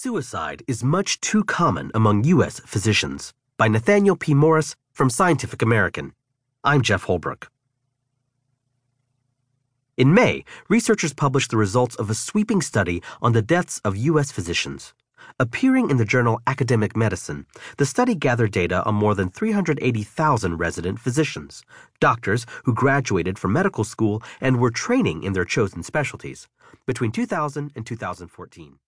Suicide is much too common among U.S. physicians by Nathaniel P. Morris from Scientific American. I'm Jef Holbrook. In May, researchers published the results of a sweeping study on the deaths of U.S. physicians. Appearing in the journal Academic Medicine, the study gathered data on more than 380,000 resident physicians, doctors who graduated from medical school and were training in their chosen specialties, between 2000 and 2014.